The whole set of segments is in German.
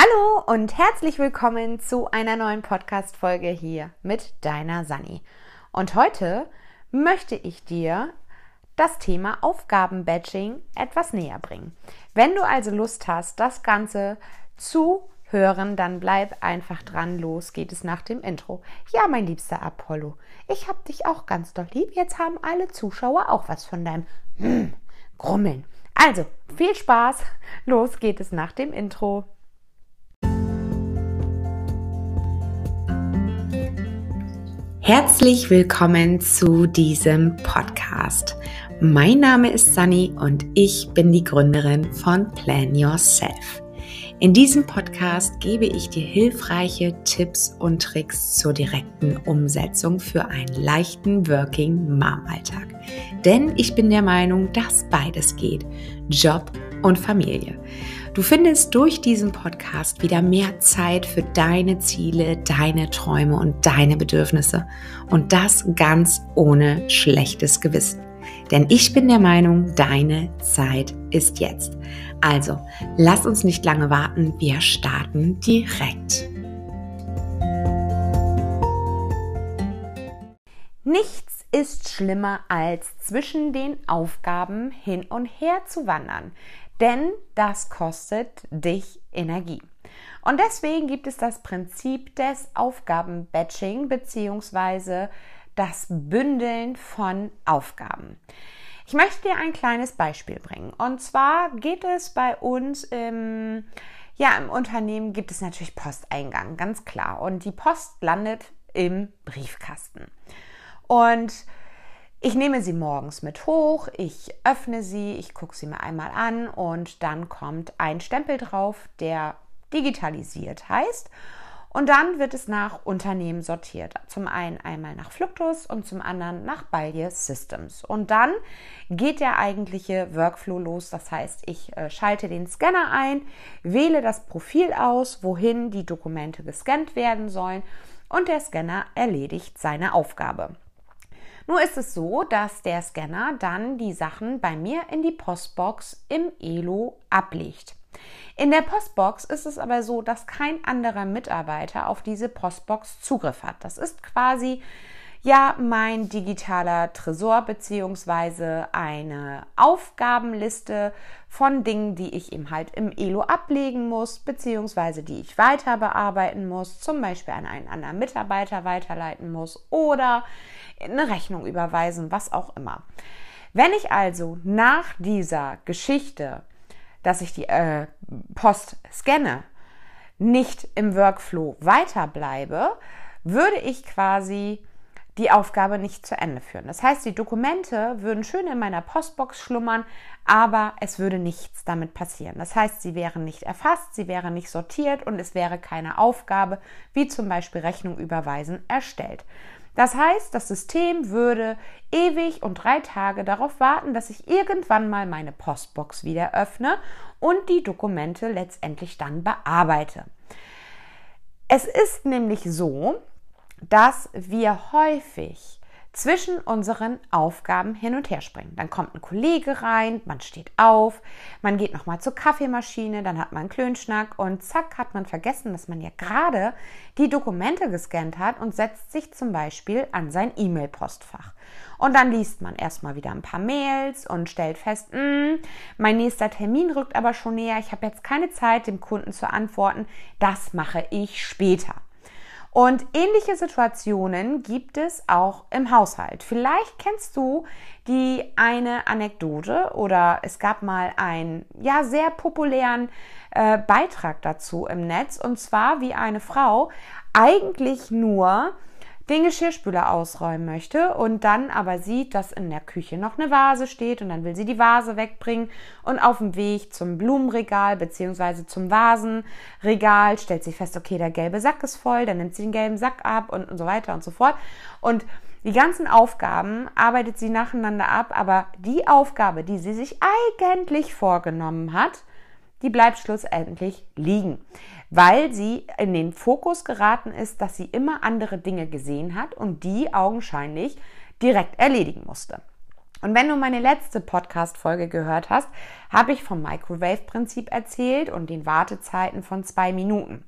Hallo und herzlich willkommen zu einer neuen Podcast-Folge hier mit deiner Sani. Und heute möchte ich dir das Thema Aufgabenbatching etwas näher bringen. Wenn du also Lust hast, das Ganze zu hören, dann bleib einfach dran. Los geht es nach dem Intro. Ja, mein liebster Apollo, ich hab dich auch ganz doll lieb. Jetzt haben alle Zuschauer auch was von deinem hm, Grummeln. Also, viel Spaß. Los geht es nach dem Intro. Herzlich willkommen zu diesem Podcast. Mein Name ist Sunny und ich bin die Gründerin von Plan Yourself. In diesem Podcast gebe ich dir hilfreiche Tipps und Tricks zur direkten Umsetzung für einen leichten Working Mom Alltag. Denn ich bin der Meinung, dass beides geht. Job und Familie. Du findest durch diesen Podcast wieder mehr Zeit für deine Ziele, deine Träume und deine Bedürfnisse. Und das ganz ohne schlechtes Gewissen. Denn ich bin der Meinung, deine Zeit ist jetzt. Also, lass uns nicht lange warten, wir starten direkt. Nichts ist schlimmer als zwischen den Aufgaben hin und her zu wandern denn das kostet dich Energie. Und deswegen gibt es das Prinzip des Aufgabenbatching bzw. das Bündeln von Aufgaben. Ich möchte dir ein kleines Beispiel bringen. Und zwar geht es bei uns im, ja, im Unternehmen gibt es natürlich Posteingang, ganz klar. Und die Post landet im Briefkasten. Und ich nehme sie morgens mit hoch, ich öffne sie, ich gucke sie mir einmal an und dann kommt ein Stempel drauf, der digitalisiert heißt. Und dann wird es nach Unternehmen sortiert. Zum einen einmal nach Fluctus und zum anderen nach Balje Systems. Und dann geht der eigentliche Workflow los. Das heißt, ich äh, schalte den Scanner ein, wähle das Profil aus, wohin die Dokumente gescannt werden sollen und der Scanner erledigt seine Aufgabe. Nur ist es so, dass der Scanner dann die Sachen bei mir in die Postbox im Elo ablegt. In der Postbox ist es aber so, dass kein anderer Mitarbeiter auf diese Postbox Zugriff hat. Das ist quasi ja mein digitaler Tresor beziehungsweise eine Aufgabenliste von Dingen, die ich eben halt im Elo ablegen muss, beziehungsweise die ich weiter bearbeiten muss, zum Beispiel an einen anderen Mitarbeiter weiterleiten muss oder eine Rechnung überweisen, was auch immer. Wenn ich also nach dieser Geschichte, dass ich die äh, Post scanne, nicht im Workflow weiterbleibe, würde ich quasi die Aufgabe nicht zu Ende führen. Das heißt, die Dokumente würden schön in meiner Postbox schlummern, aber es würde nichts damit passieren. Das heißt, sie wären nicht erfasst, sie wären nicht sortiert und es wäre keine Aufgabe, wie zum Beispiel Rechnung überweisen, erstellt. Das heißt, das System würde ewig und drei Tage darauf warten, dass ich irgendwann mal meine Postbox wieder öffne und die Dokumente letztendlich dann bearbeite. Es ist nämlich so, dass wir häufig zwischen unseren Aufgaben hin und her springen. Dann kommt ein Kollege rein, man steht auf, man geht nochmal zur Kaffeemaschine, dann hat man einen Klönschnack und zack hat man vergessen, dass man ja gerade die Dokumente gescannt hat und setzt sich zum Beispiel an sein E-Mail-Postfach. Und dann liest man erstmal wieder ein paar Mails und stellt fest, hm, mein nächster Termin rückt aber schon näher, ich habe jetzt keine Zeit, dem Kunden zu antworten, das mache ich später. Und ähnliche Situationen gibt es auch im Haushalt. Vielleicht kennst du die eine Anekdote oder es gab mal einen ja sehr populären äh, Beitrag dazu im Netz und zwar wie eine Frau eigentlich nur den Geschirrspüler ausräumen möchte und dann aber sieht, dass in der Küche noch eine Vase steht und dann will sie die Vase wegbringen und auf dem Weg zum Blumenregal bzw. zum Vasenregal stellt sie fest, okay, der gelbe Sack ist voll, dann nimmt sie den gelben Sack ab und, und so weiter und so fort und die ganzen Aufgaben arbeitet sie nacheinander ab, aber die Aufgabe, die sie sich eigentlich vorgenommen hat, die bleibt schlussendlich liegen weil sie in den Fokus geraten ist, dass sie immer andere Dinge gesehen hat und die augenscheinlich direkt erledigen musste. Und wenn du meine letzte Podcast-Folge gehört hast, habe ich vom Microwave-Prinzip erzählt und den Wartezeiten von zwei Minuten.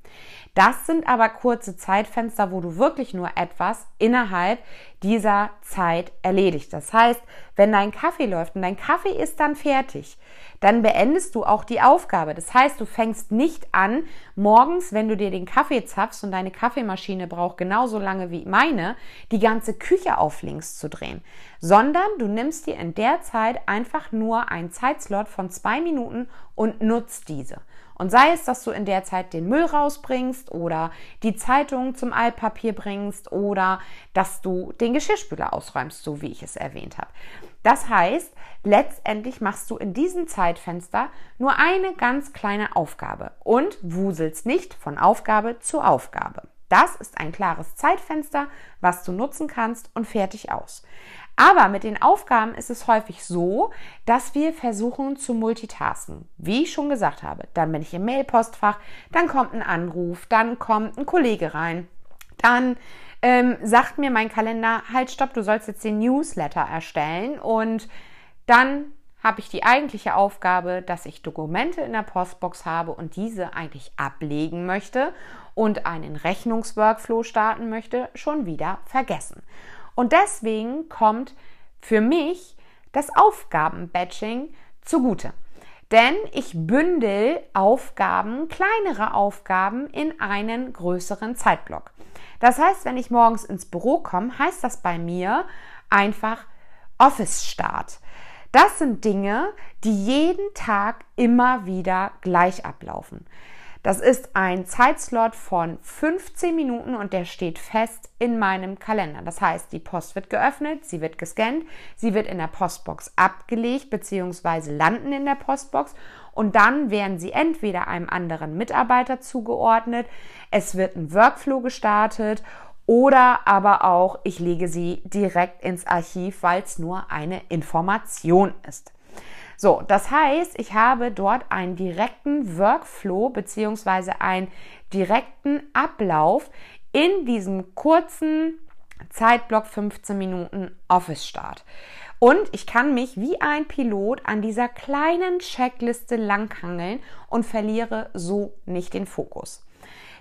Das sind aber kurze Zeitfenster, wo du wirklich nur etwas innerhalb dieser Zeit erledigt. Das heißt, wenn dein Kaffee läuft und dein Kaffee ist dann fertig, dann beendest du auch die Aufgabe. Das heißt, du fängst nicht an, morgens, wenn du dir den Kaffee zapfst und deine Kaffeemaschine braucht genauso lange wie meine, die ganze Küche auf links zu drehen, sondern du nimmst dir in der Zeit einfach nur einen Zeitslot von zwei Minuten und nutzt diese. Und sei es, dass du in der Zeit den Müll rausbringst oder die Zeitung zum Altpapier bringst oder dass du den Geschirrspüler ausräumst, so wie ich es erwähnt habe. Das heißt, letztendlich machst du in diesem Zeitfenster nur eine ganz kleine Aufgabe und wuselst nicht von Aufgabe zu Aufgabe. Das ist ein klares Zeitfenster, was du nutzen kannst und fertig aus. Aber mit den Aufgaben ist es häufig so, dass wir versuchen zu multitasken. Wie ich schon gesagt habe, dann bin ich im Mailpostfach, dann kommt ein Anruf, dann kommt ein Kollege rein, dann ähm, sagt mir mein Kalender, halt stopp, du sollst jetzt den Newsletter erstellen und dann habe ich die eigentliche Aufgabe, dass ich Dokumente in der Postbox habe und diese eigentlich ablegen möchte und einen Rechnungsworkflow starten möchte, schon wieder vergessen. Und deswegen kommt für mich das Aufgabenbatching zugute. Denn ich bündel Aufgaben, kleinere Aufgaben in einen größeren Zeitblock. Das heißt, wenn ich morgens ins Büro komme, heißt das bei mir einfach Office-Start. Das sind Dinge, die jeden Tag immer wieder gleich ablaufen. Das ist ein Zeitslot von 15 Minuten und der steht fest in meinem Kalender. Das heißt, die Post wird geöffnet, sie wird gescannt, sie wird in der Postbox abgelegt bzw. landen in der Postbox und dann werden sie entweder einem anderen Mitarbeiter zugeordnet, es wird ein Workflow gestartet oder aber auch ich lege sie direkt ins Archiv, weil es nur eine Information ist. So, das heißt, ich habe dort einen direkten Workflow beziehungsweise einen direkten Ablauf in diesem kurzen Zeitblock 15 Minuten Office Start. Und ich kann mich wie ein Pilot an dieser kleinen Checkliste langhangeln und verliere so nicht den Fokus.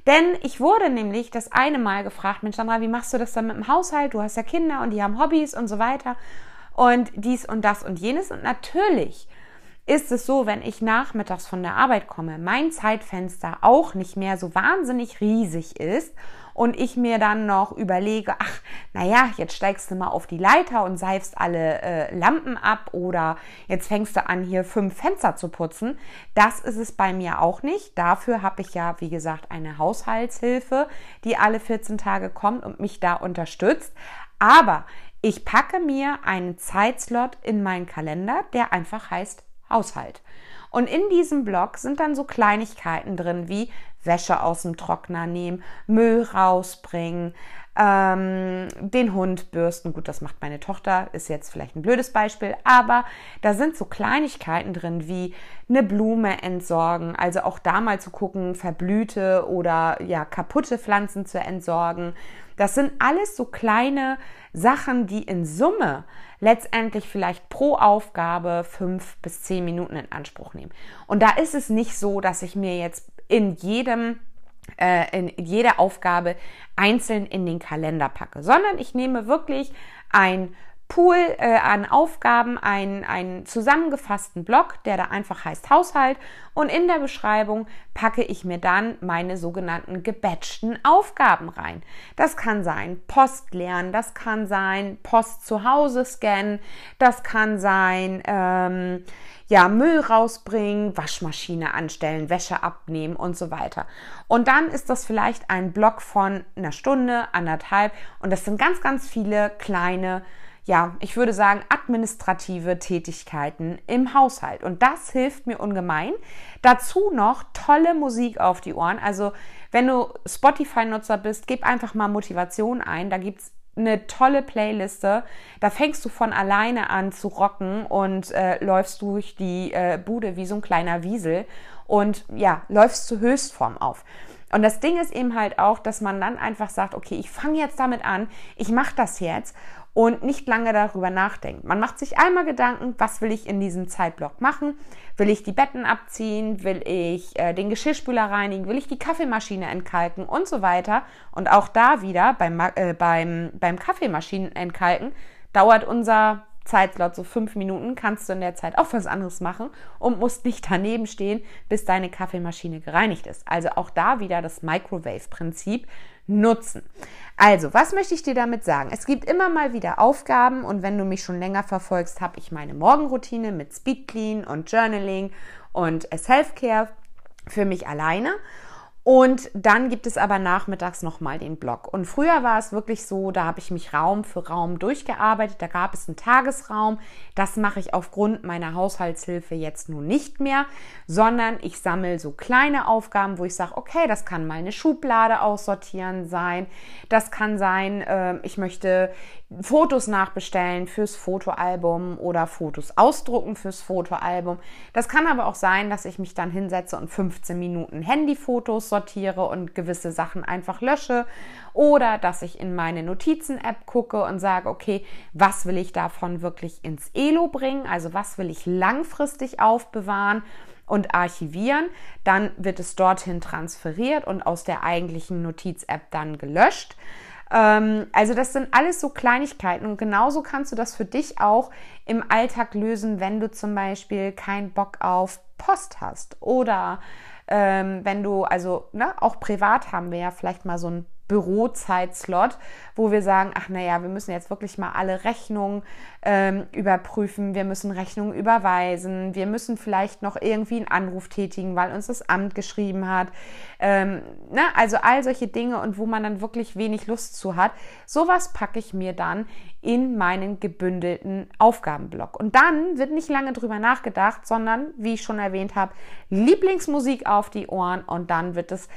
Denn ich wurde nämlich das eine Mal gefragt, Mensch Sandra, wie machst du das dann mit dem Haushalt? Du hast ja Kinder und die haben Hobbys und so weiter und dies und das und jenes. Und natürlich ist es so, wenn ich nachmittags von der Arbeit komme, mein Zeitfenster auch nicht mehr so wahnsinnig riesig ist und ich mir dann noch überlege, ach, naja, jetzt steigst du mal auf die Leiter und seifst alle äh, Lampen ab oder jetzt fängst du an, hier fünf Fenster zu putzen. Das ist es bei mir auch nicht. Dafür habe ich ja, wie gesagt, eine Haushaltshilfe, die alle 14 Tage kommt und mich da unterstützt. Aber ich packe mir einen Zeitslot in meinen Kalender, der einfach heißt Haushalt. Und in diesem Blog sind dann so Kleinigkeiten drin wie Wäsche aus dem Trockner nehmen, Müll rausbringen, ähm, den Hund bürsten. Gut, das macht meine Tochter, ist jetzt vielleicht ein blödes Beispiel, aber da sind so Kleinigkeiten drin wie eine Blume entsorgen, also auch da mal zu gucken, verblühte oder ja kaputte Pflanzen zu entsorgen. Das sind alles so kleine Sachen, die in Summe letztendlich vielleicht pro Aufgabe fünf bis zehn Minuten in Anspruch nehmen. Und da ist es nicht so, dass ich mir jetzt in jedem in jede Aufgabe einzeln in den Kalender packe, sondern ich nehme wirklich ein Pool äh, an Aufgaben, einen, einen zusammengefassten Block, der da einfach heißt Haushalt. Und in der Beschreibung packe ich mir dann meine sogenannten gebatchten Aufgaben rein. Das kann sein Post lernen, das kann sein Post zu Hause scannen, das kann sein ähm, ja Müll rausbringen, Waschmaschine anstellen, Wäsche abnehmen und so weiter. Und dann ist das vielleicht ein Block von einer Stunde, anderthalb und das sind ganz, ganz viele kleine ja, ich würde sagen, administrative Tätigkeiten im Haushalt. Und das hilft mir ungemein. Dazu noch tolle Musik auf die Ohren. Also, wenn du Spotify-Nutzer bist, gib einfach mal Motivation ein. Da gibt es eine tolle Playliste. Da fängst du von alleine an zu rocken und äh, läufst durch die äh, Bude wie so ein kleiner Wiesel und ja, läufst zur Höchstform auf. Und das Ding ist eben halt auch, dass man dann einfach sagt, okay, ich fange jetzt damit an, ich mache das jetzt und nicht lange darüber nachdenkt. Man macht sich einmal Gedanken, was will ich in diesem Zeitblock machen? Will ich die Betten abziehen? Will ich äh, den Geschirrspüler reinigen? Will ich die Kaffeemaschine entkalken und so weiter? Und auch da wieder beim, äh, beim, beim Kaffeemaschinen entkalken dauert unser Zeitslot, so fünf Minuten, kannst du in der Zeit auch was anderes machen und musst nicht daneben stehen, bis deine Kaffeemaschine gereinigt ist. Also auch da wieder das Microwave-Prinzip nutzen. Also, was möchte ich dir damit sagen? Es gibt immer mal wieder Aufgaben und wenn du mich schon länger verfolgst, habe ich meine Morgenroutine mit Speed Clean und Journaling und Self-Care für mich alleine. Und dann gibt es aber nachmittags nochmal den Blog. Und früher war es wirklich so, da habe ich mich Raum für Raum durchgearbeitet. Da gab es einen Tagesraum. Das mache ich aufgrund meiner Haushaltshilfe jetzt nun nicht mehr, sondern ich sammle so kleine Aufgaben, wo ich sage, okay, das kann mal eine Schublade aussortieren sein. Das kann sein, äh, ich möchte Fotos nachbestellen fürs Fotoalbum oder Fotos ausdrucken fürs Fotoalbum. Das kann aber auch sein, dass ich mich dann hinsetze und 15 Minuten Handyfotos sortiere und gewisse Sachen einfach lösche oder dass ich in meine Notizen-App gucke und sage, okay, was will ich davon wirklich ins Elo bringen? Also was will ich langfristig aufbewahren? und archivieren. Dann wird es dorthin transferiert und aus der eigentlichen Notiz-App dann gelöscht. Ähm, also das sind alles so Kleinigkeiten und genauso kannst du das für dich auch im Alltag lösen, wenn du zum Beispiel keinen Bock auf Post hast oder ähm, wenn du, also ne, auch privat haben wir ja vielleicht mal so ein Bürozeitslot, wo wir sagen, ach naja, wir müssen jetzt wirklich mal alle Rechnungen ähm, überprüfen, wir müssen Rechnungen überweisen, wir müssen vielleicht noch irgendwie einen Anruf tätigen, weil uns das Amt geschrieben hat. Ähm, ne, also all solche Dinge und wo man dann wirklich wenig Lust zu hat, sowas packe ich mir dann in meinen gebündelten Aufgabenblock. Und dann wird nicht lange drüber nachgedacht, sondern, wie ich schon erwähnt habe, Lieblingsmusik auf die Ohren und dann wird es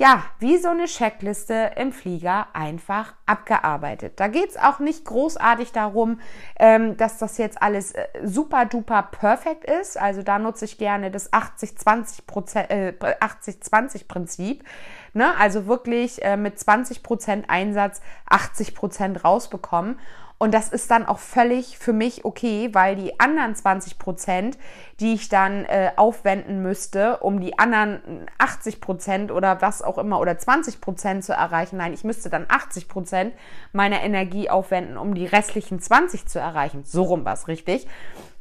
ja, wie so eine Checkliste im Flieger einfach abgearbeitet. Da geht es auch nicht großartig darum, ähm, dass das jetzt alles äh, super duper perfekt ist. Also da nutze ich gerne das 80-20 äh, 80-20 Prinzip. Ne? Also wirklich äh, mit 20% Einsatz 80% rausbekommen. Und das ist dann auch völlig für mich okay, weil die anderen 20 Prozent, die ich dann äh, aufwenden müsste, um die anderen 80 Prozent oder was auch immer oder 20 Prozent zu erreichen, nein, ich müsste dann 80 Prozent meiner Energie aufwenden, um die restlichen 20 zu erreichen. So rum war es richtig.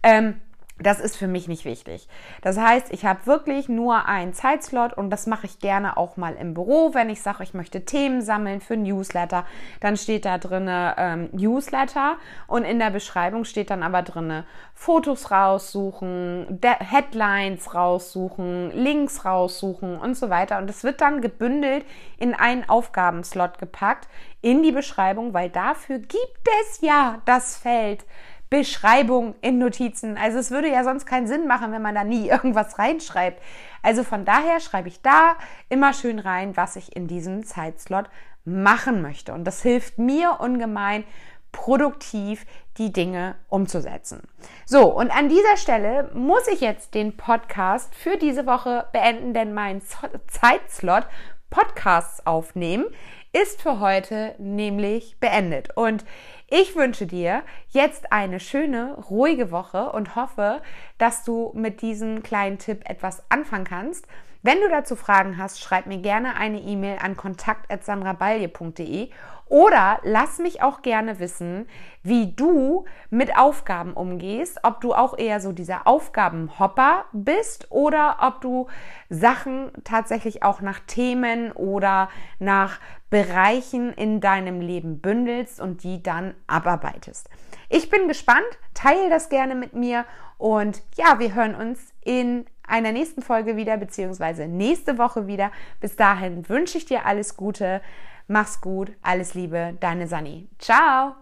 Ähm, das ist für mich nicht wichtig. Das heißt, ich habe wirklich nur einen Zeitslot und das mache ich gerne auch mal im Büro, wenn ich sage, ich möchte Themen sammeln für Newsletter. Dann steht da drinne ähm, Newsletter und in der Beschreibung steht dann aber drinne Fotos raussuchen, Headlines raussuchen, Links raussuchen und so weiter. Und das wird dann gebündelt in einen Aufgabenslot gepackt in die Beschreibung, weil dafür gibt es ja das Feld Beschreibung in Notizen. Also es würde ja sonst keinen Sinn machen, wenn man da nie irgendwas reinschreibt. Also von daher schreibe ich da immer schön rein, was ich in diesem Zeitslot machen möchte. Und das hilft mir ungemein, produktiv die Dinge umzusetzen. So, und an dieser Stelle muss ich jetzt den Podcast für diese Woche beenden, denn mein Zeitslot Podcasts aufnehmen ist für heute nämlich beendet. Und ich wünsche dir jetzt eine schöne, ruhige Woche und hoffe, dass du mit diesem kleinen Tipp etwas anfangen kannst. Wenn du dazu Fragen hast, schreib mir gerne eine E-Mail an kontakt.sandrabalje.de oder lass mich auch gerne wissen, wie du mit Aufgaben umgehst, ob du auch eher so dieser Aufgabenhopper bist oder ob du Sachen tatsächlich auch nach Themen oder nach Bereichen in deinem Leben bündelst und die dann abarbeitest. Ich bin gespannt, teile das gerne mit mir und ja, wir hören uns in einer nächsten Folge wieder, beziehungsweise nächste Woche wieder. Bis dahin wünsche ich dir alles Gute, mach's gut, alles Liebe, deine Sani. Ciao!